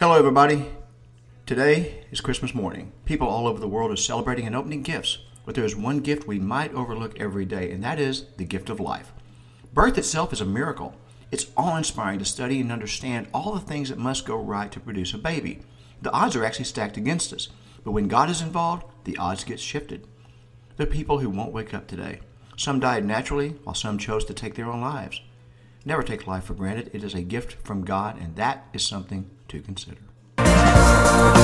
Hello, everybody. Today is Christmas morning. People all over the world are celebrating and opening gifts, but there is one gift we might overlook every day, and that is the gift of life. Birth itself is a miracle. It's awe inspiring to study and understand all the things that must go right to produce a baby. The odds are actually stacked against us, but when God is involved, the odds get shifted. There are people who won't wake up today. Some died naturally, while some chose to take their own lives. Never take life for granted. It is a gift from God, and that is something to consider.